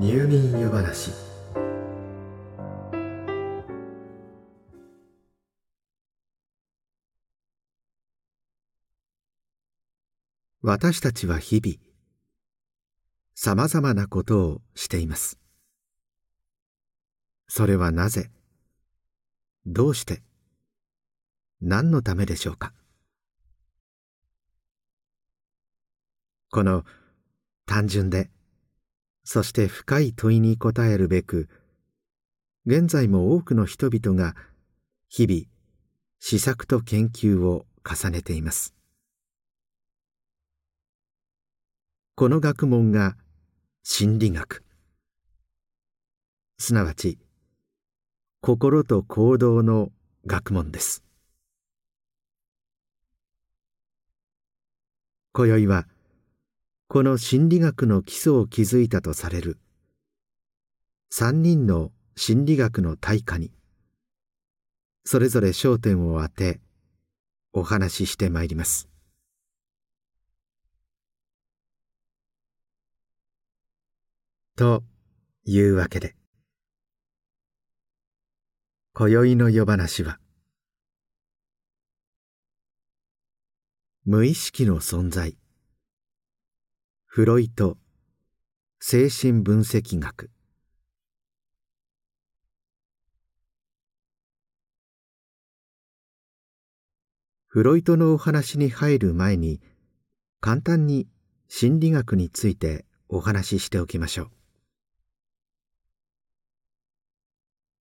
入眠湯話。私たちは日々さまざまなことをしています。それはなぜどうして何のためでしょうか。この単純でそして深い問いに答えるべく現在も多くの人々が日々試作と研究を重ねています。この学問が心理学。すなわち心と行動の学問です。今宵は「この心理学の基礎を築いたとされる。三人の心理学の大家にそれぞれ焦点を当てお話ししてまいります。というわけで今宵の夜話は無意識の存在。フロイト。精神分析学。フロイトのお話に入る前に簡単に心理学についてお話ししておきましょ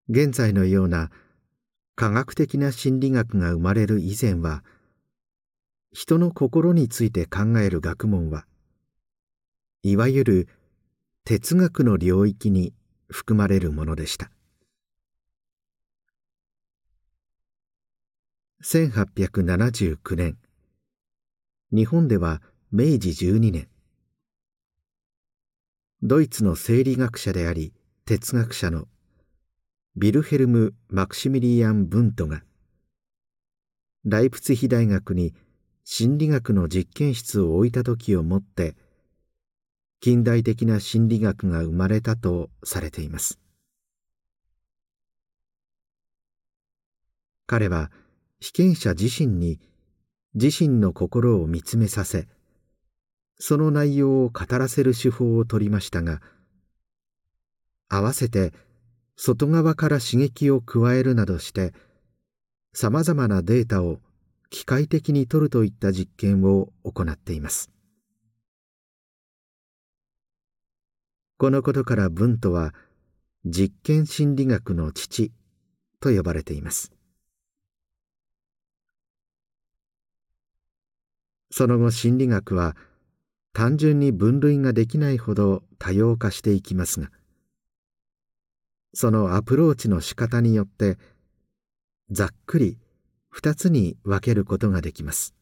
う。現在のような科学的な心理学が生まれる以前は人の心について考える学問はいわゆる哲学の領域に含まれるものでした。1879年日本では明治12年ドイツの生理学者であり哲学者のビルヘルム・マクシミリアン・ブントがライプツヒ大学に心理学の実験室を置いた時をもって近代的な心理学が生まれたとされています。彼は被験者自身に自身の心を見つめさせその内容を語らせる手法を取りましたが合わせて外側から刺激を加えるなどしてさまざまなデータを機械的に取るといった実験を行っています。このことから文とは実験心理学の父と呼ばれています。その後心理学は単純に分類ができないほど多様化していきますがそのアプローチの仕方によってざっくり二つに分けることができます。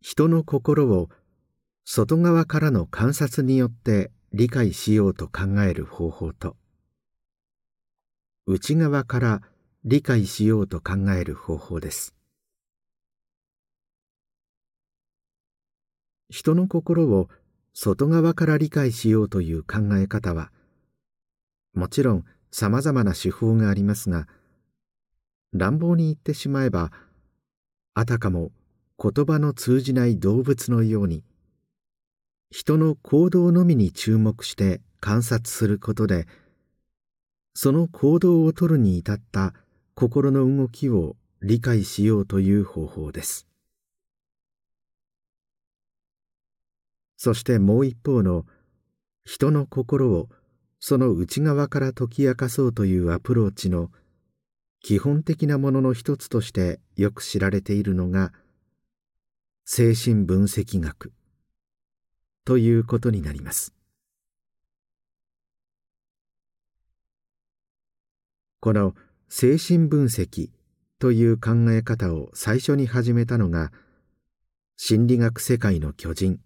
人の心を外側からの観察によって理解しようと考える方法と内側から理解しようと考える方法です。人の心を外側から理解しようという考え方はもちろんさまざまな手法がありますが乱暴に言ってしまえばあたかも言葉の通じない動物のように人の行動のみに注目して観察することでその行動をとるに至った心の動きを理解しようという方法です。そしてもう一方の人の心をその内側から解き明かそうというアプローチの基本的なものの一つとしてよく知られているのが精神分析学。ということになります。この精神分析という考え方を最初に始めたのが心理学世界の巨人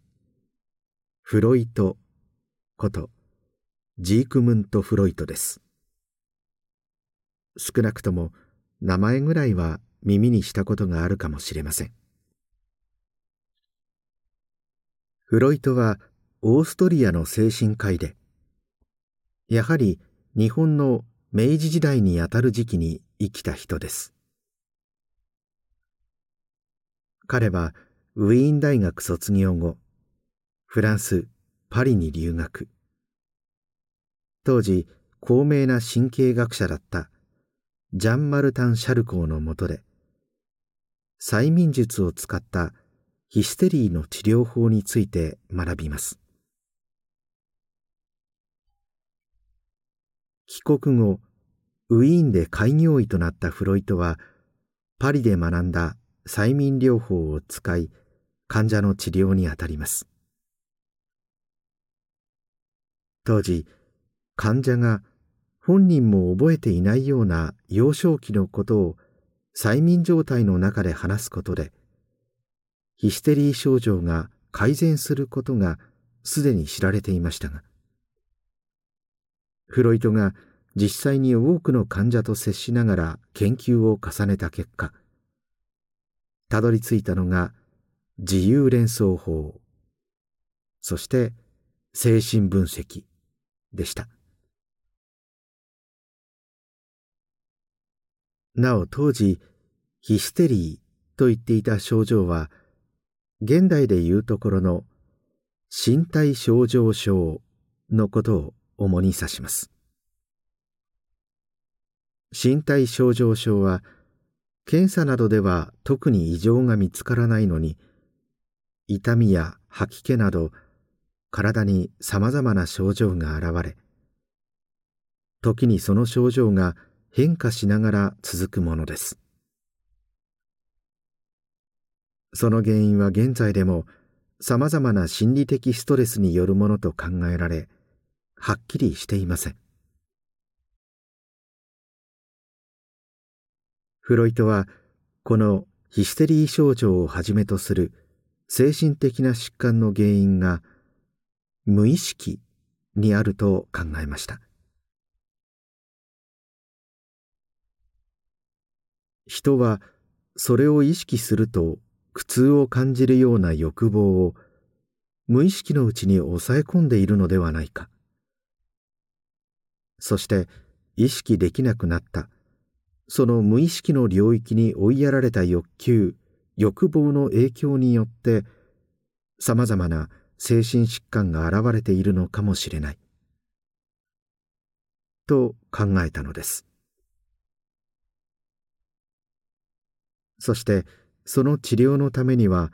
フロイトことジークムント・フロイトです。少なくとも名前ぐらいは耳にしたことがあるかもしれません。フロイトはオーストリアの精神科医でやはり日本の明治時代にあたる時期に生きた人です。彼はウィーン大学卒業後フランスパリに留学。当時高名な神経学者だったジャン・マルタン・シャルコーのもとで催眠術を使ったヒステリーの治療法について学びます。帰国後ウィーンで開業医となったフロイトはパリで学んだ催眠療法を使い患者の治療にあたります。当時患者が本人も覚えていないような幼少期のことを催眠状態の中で話すことでヒステリー症状が改善することがすでに知られていましたがフロイトが実際に多くの患者と接しながら研究を重ねた結果たどり着いたのが自由連想法そして精神分析でした。なお当時ヒステリーと言っていた症状は現代でいうところの身体症状症のことを主に指します。身体症状症は検査などでは特に異常が見つからないのに痛みや吐き気など体にさまざまな症状が現れ時にその症状が変化しながら続くものです。その原因は現在でもさまざまな心理的ストレスによるものと考えられはっきりしていません。フロイトはこのヒステリー症状をはじめとする精神的な疾患の原因が無意識にあると考えました。人はそれを意識すると苦痛を感じるような欲望を無意識のうちに抑え込んでいるのではないか。そして意識できなくなった。その無意識の領域に追いやられた欲求欲望の影響によってさまざまな精神疾患が現れているのかもしれない。と考えたのです。そしてその治療のためには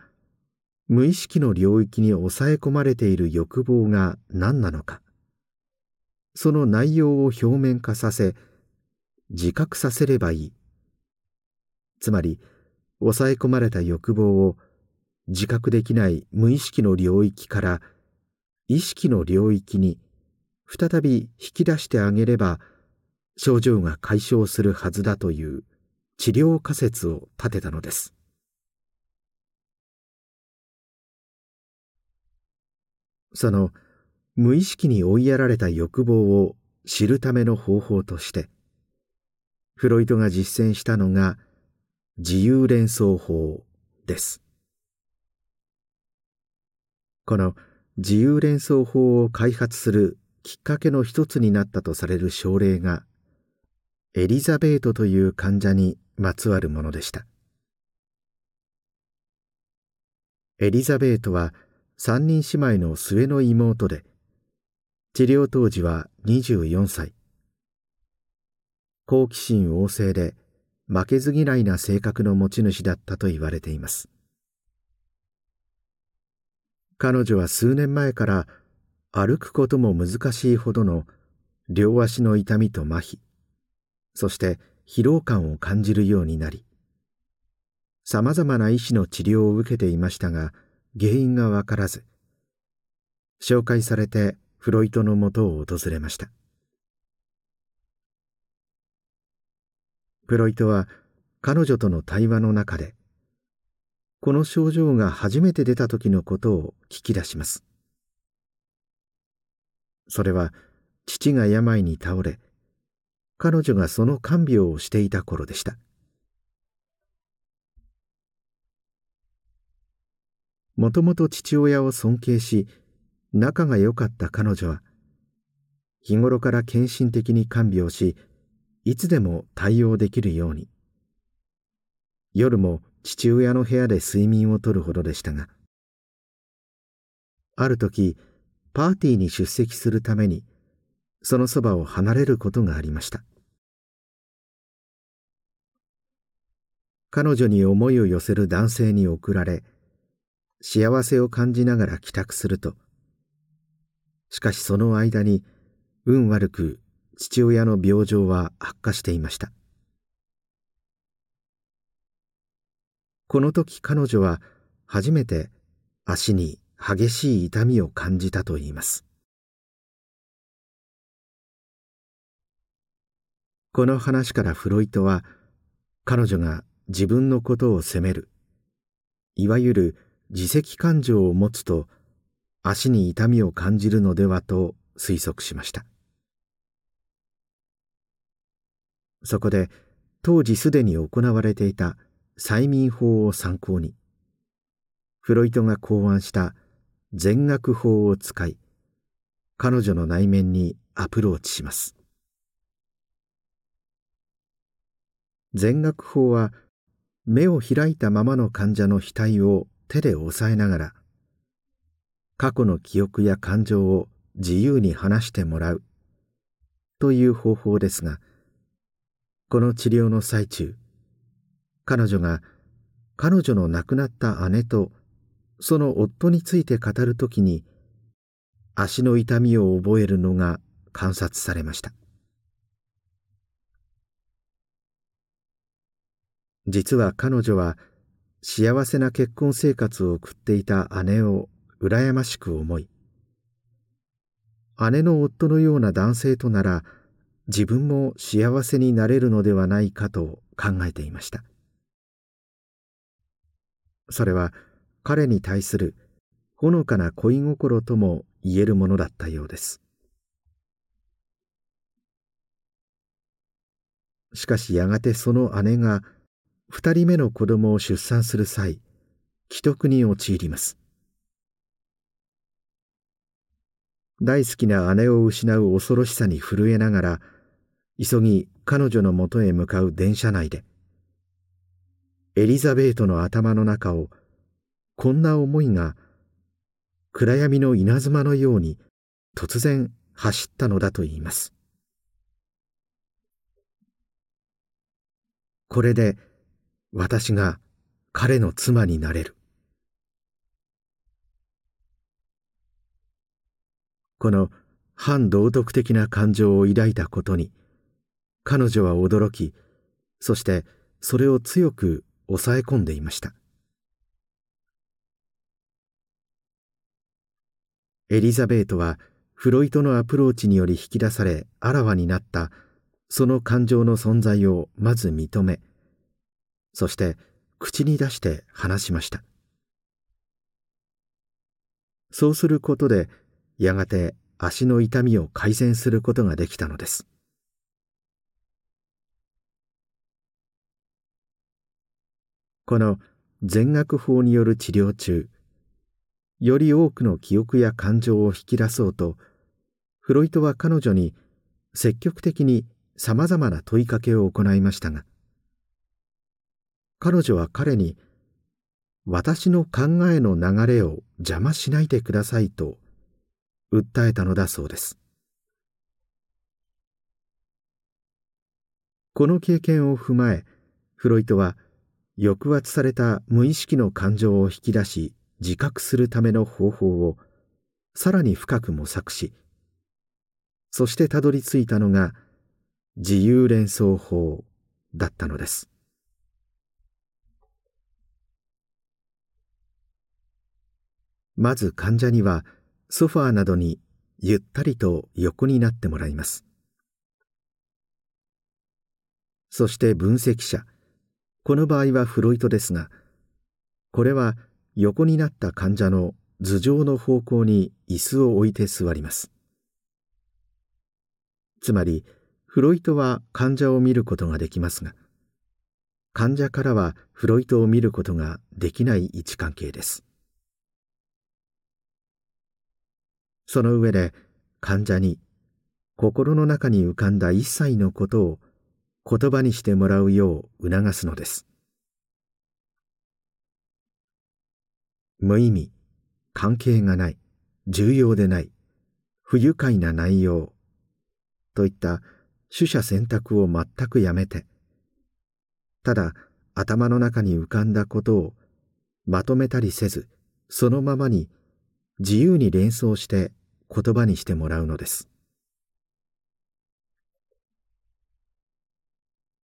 無意識の領域に抑え込まれている欲望が何なのか。その内容を表面化させ自覚させればいい。つまり抑え込まれた欲望を自覚できない無意識の領域から意識の領域に再び引き出してあげれば症状が解消するはずだという治療仮説を立てたのです。その無意識に追いやられた欲望を知るための方法としてフロイトが実践したのが自由連想法です。この自由連想法を開発するきっかけの一つになったとされる症例がエリザベートという患者にまつわるものでした。エリザベートは三人姉妹の末の妹で治療当時は24歳。好奇心旺盛で負けず嫌いな性格の持ち主だったと言われています。彼女は数年前から歩くことも難しいほどの両足の痛みと麻痺そして疲労感を感じるようになりさまざまな医師の治療を受けていましたが原因がわからず紹介されてフロイトのもとを訪れました。プロイトは彼女との対話の中でこの症状が初めて出た時のことを聞き出します。それは父が病に倒れ彼女がその看病をしていた頃でした。もともと父親を尊敬し仲が良かった彼女は日頃から献身的に看病しいつでも対応できるように。夜も父親の部屋で睡眠をとるほどでしたがある時パーティーに出席するためにそのそばを離れることがありました。彼女に思いを寄せる男性に送られ幸せを感じながら帰宅すると。しかしその間に運悪く父親の病状は悪化していました。この時彼女は初めて足に激しい痛みを感じたといいます。この話からフロイトは彼女が自分のことを責めるいわゆる自責感情を持つと足に痛みを感じるのではと推測しました。そこで当時すでに行われていた催眠法を参考にフロイトが考案した全額法を使い彼女の内面にアプローチします。全額法は目を開いたままの患者の額を手で押さえながら過去の記憶や感情を自由に話してもらうという方法ですがこの治療の最中彼女が彼女の亡くなった姉とその夫について語るときに足の痛みを覚えるのが観察されました。実は彼女は幸せな結婚生活を送っていた姉を羨ましく思い姉の夫のような男性となら自分も幸せになれるのではないかと考えていました。それは彼に対するほのかな恋心とも言えるものだったようです。しかしやがてその姉が二人目の子供を出産する際既得に陥ります。大好きな姉を失う恐ろしさに震えながら急ぎ彼女のもとへ向かう電車内でエリザベートの頭の中をこんな思いが暗闇の稲妻のように突然走ったのだといいます。これで私が彼の妻になれる。この反道徳的な感情を抱いたことに彼女は驚きそしてそれを強く抑え込んでいました。エリザベートはフロイトのアプローチにより引き出されあらわになったその感情の存在をまず認めそして口に出して話しました。そうすることでやがて足の痛みを改善することができたのです。この全額法による治療中より多くの記憶や感情を引き出そうとフロイトは彼女に積極的にさまざまな問いかけを行いましたが彼女は彼に私の考えの流れを邪魔しないでくださいと訴えたのだそうです。この経験を踏まえフロイトは抑圧された無意識の感情を引き出し自覚するための方法をさらに深く模索しそしてたどり着いたのが自由連想法だったのです。まず患者にはソファーなどにゆったりと横になってもらいます。そして分析者。この場合はフロイトですがこれは横になった患者の頭上の方向に椅子を置いて座ります。つまりフロイトは患者を見ることができますが患者からはフロイトを見ることができない位置関係です。その上で患者に心の中に浮かんだ一切のことを言葉にしてもらうよう促すのです。無意味関係がない重要でない不愉快な内容といった取捨選択を全くやめてただ頭の中に浮かんだことをまとめたりせずそのままに自由に連想して言葉にしてもらうのです。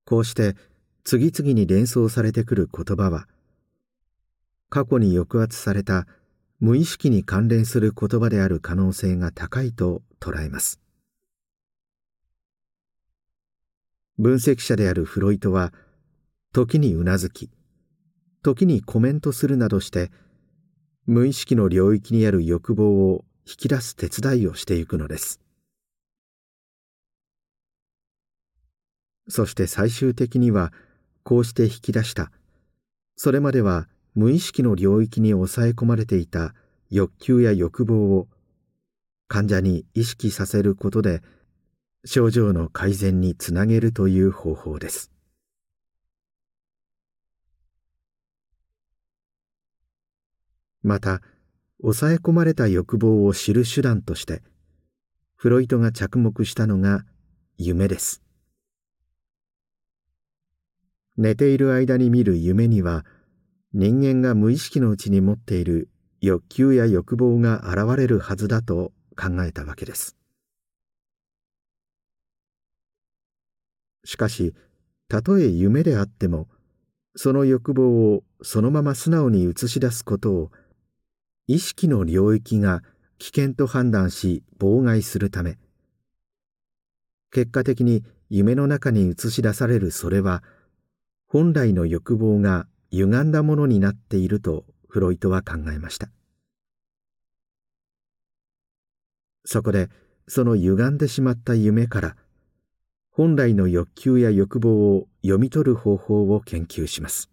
こうして次々に連想されてくる言葉は過去に抑圧された無意識に関連する言葉である可能性が高いと捉えます。分析者であるフロイトは時にうなずき時にコメントするなどして無意識の領域にある欲望を引き出す手伝いをしていくのです。そして最終的にはこうして引き出した。それまでは無意識の領域に抑え込まれていた欲求や欲望を患者に意識させることで症状の改善につなげるという方法です。また抑え込まれた欲望を知る手段としてフロイトが着目したのが夢です。寝ている間に見る夢には人間が無意識のうちに持っている欲求や欲望が現れるはずだと考えたわけです。しかしたとえ夢であってもその欲望をそのまま素直に映し出すことを意識の領域が危険と判断し妨害するため。結果的に夢の中に映し出されるそれは本来の欲望が歪んだものになっているとフロイトは考えました。そこでその歪んでしまった夢から本来の欲求や欲望を読み取る方法を研究します。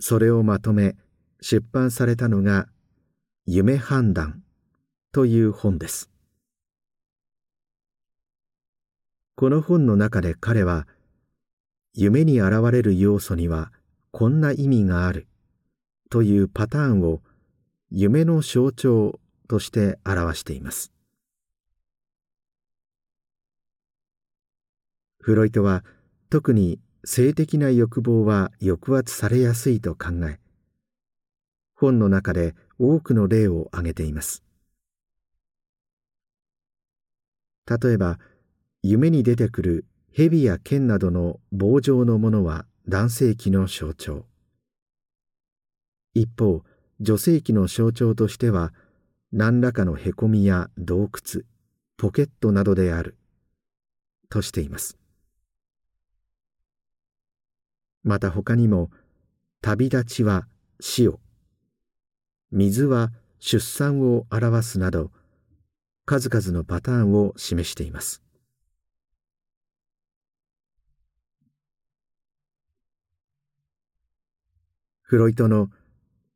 それをまとめ出版されたのが「夢判断」という本です。この本の中で彼は夢に現れる要素にはこんな意味があるというパターンを夢の象徴として表しています。フロイトは特に性的な欲望は抑圧されやすいと考え本の中で多くの例を挙げています。例えば夢に出てくる蛇や剣などの棒状のものは男性器の象徴。一方女性器の象徴としては何らかのへこみや洞窟ポケットなどであるとしています。また他にも旅立ちは死を。水は出産を表すなど数々のパターンを示しています。フロイトの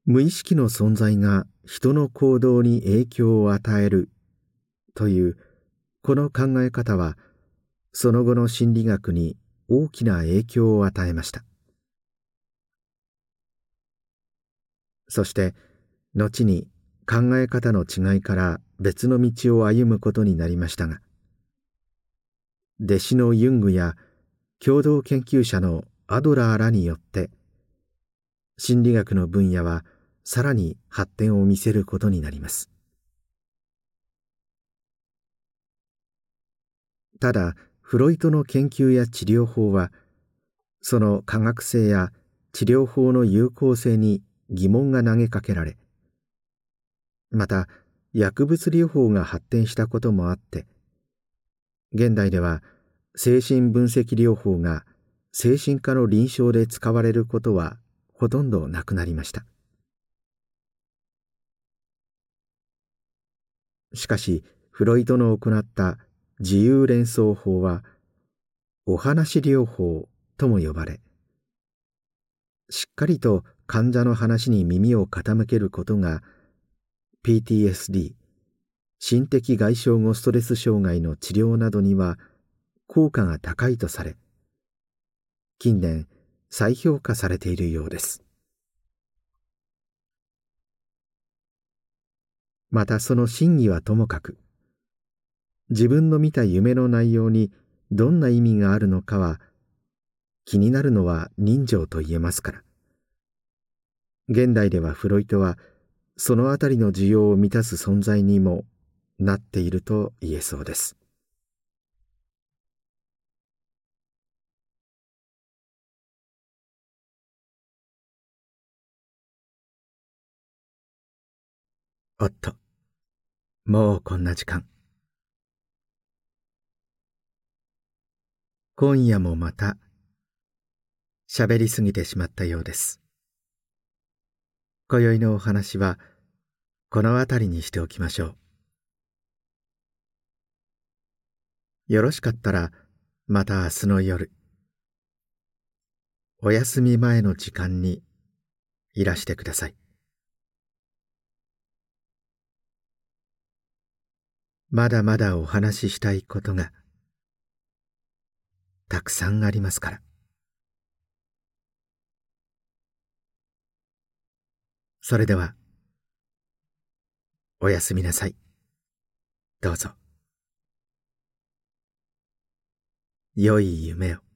無意識の存在が人の行動に影響を与えるというこの考え方はその後の心理学に大きな影響を与えました。そして後に考え方の違いから別の道を歩むことになりましたが弟子のユングや共同研究者のアドラーらによって心理学の分野はさらに発展を見せることになります。ただフロイトの研究や治療法はその科学性や治療法の有効性に疑問が投げかけられまた薬物療法が発展したこともあって現代では精神分析療法が精神科の臨床で使われることはほとんどなくなりました。しかしフロイトの行った自由連想法はお話療法とも呼ばれしっかりと患者の話に耳を傾けることが PTSD 心的外傷後ストレス障害の治療などには効果が高いとされ近年再評価されているようです。またその真偽はともかく自分の見た夢の内容にどんな意味があるのかは気になるのは人情と言えますから。現代ではフロイトはそのあたりの需要を満たす存在にもなっていると言えそうです。おっともうこんな時間。今夜もまた喋りすぎてしまったようです。今宵のお話はこの辺りにしておきましょう。よろしかったらまた明日の夜お休み前の時間にいらしてください。まだまだお話ししたいことがたくさんありますから。それではおやすみなさい。どうぞ。良い夢を。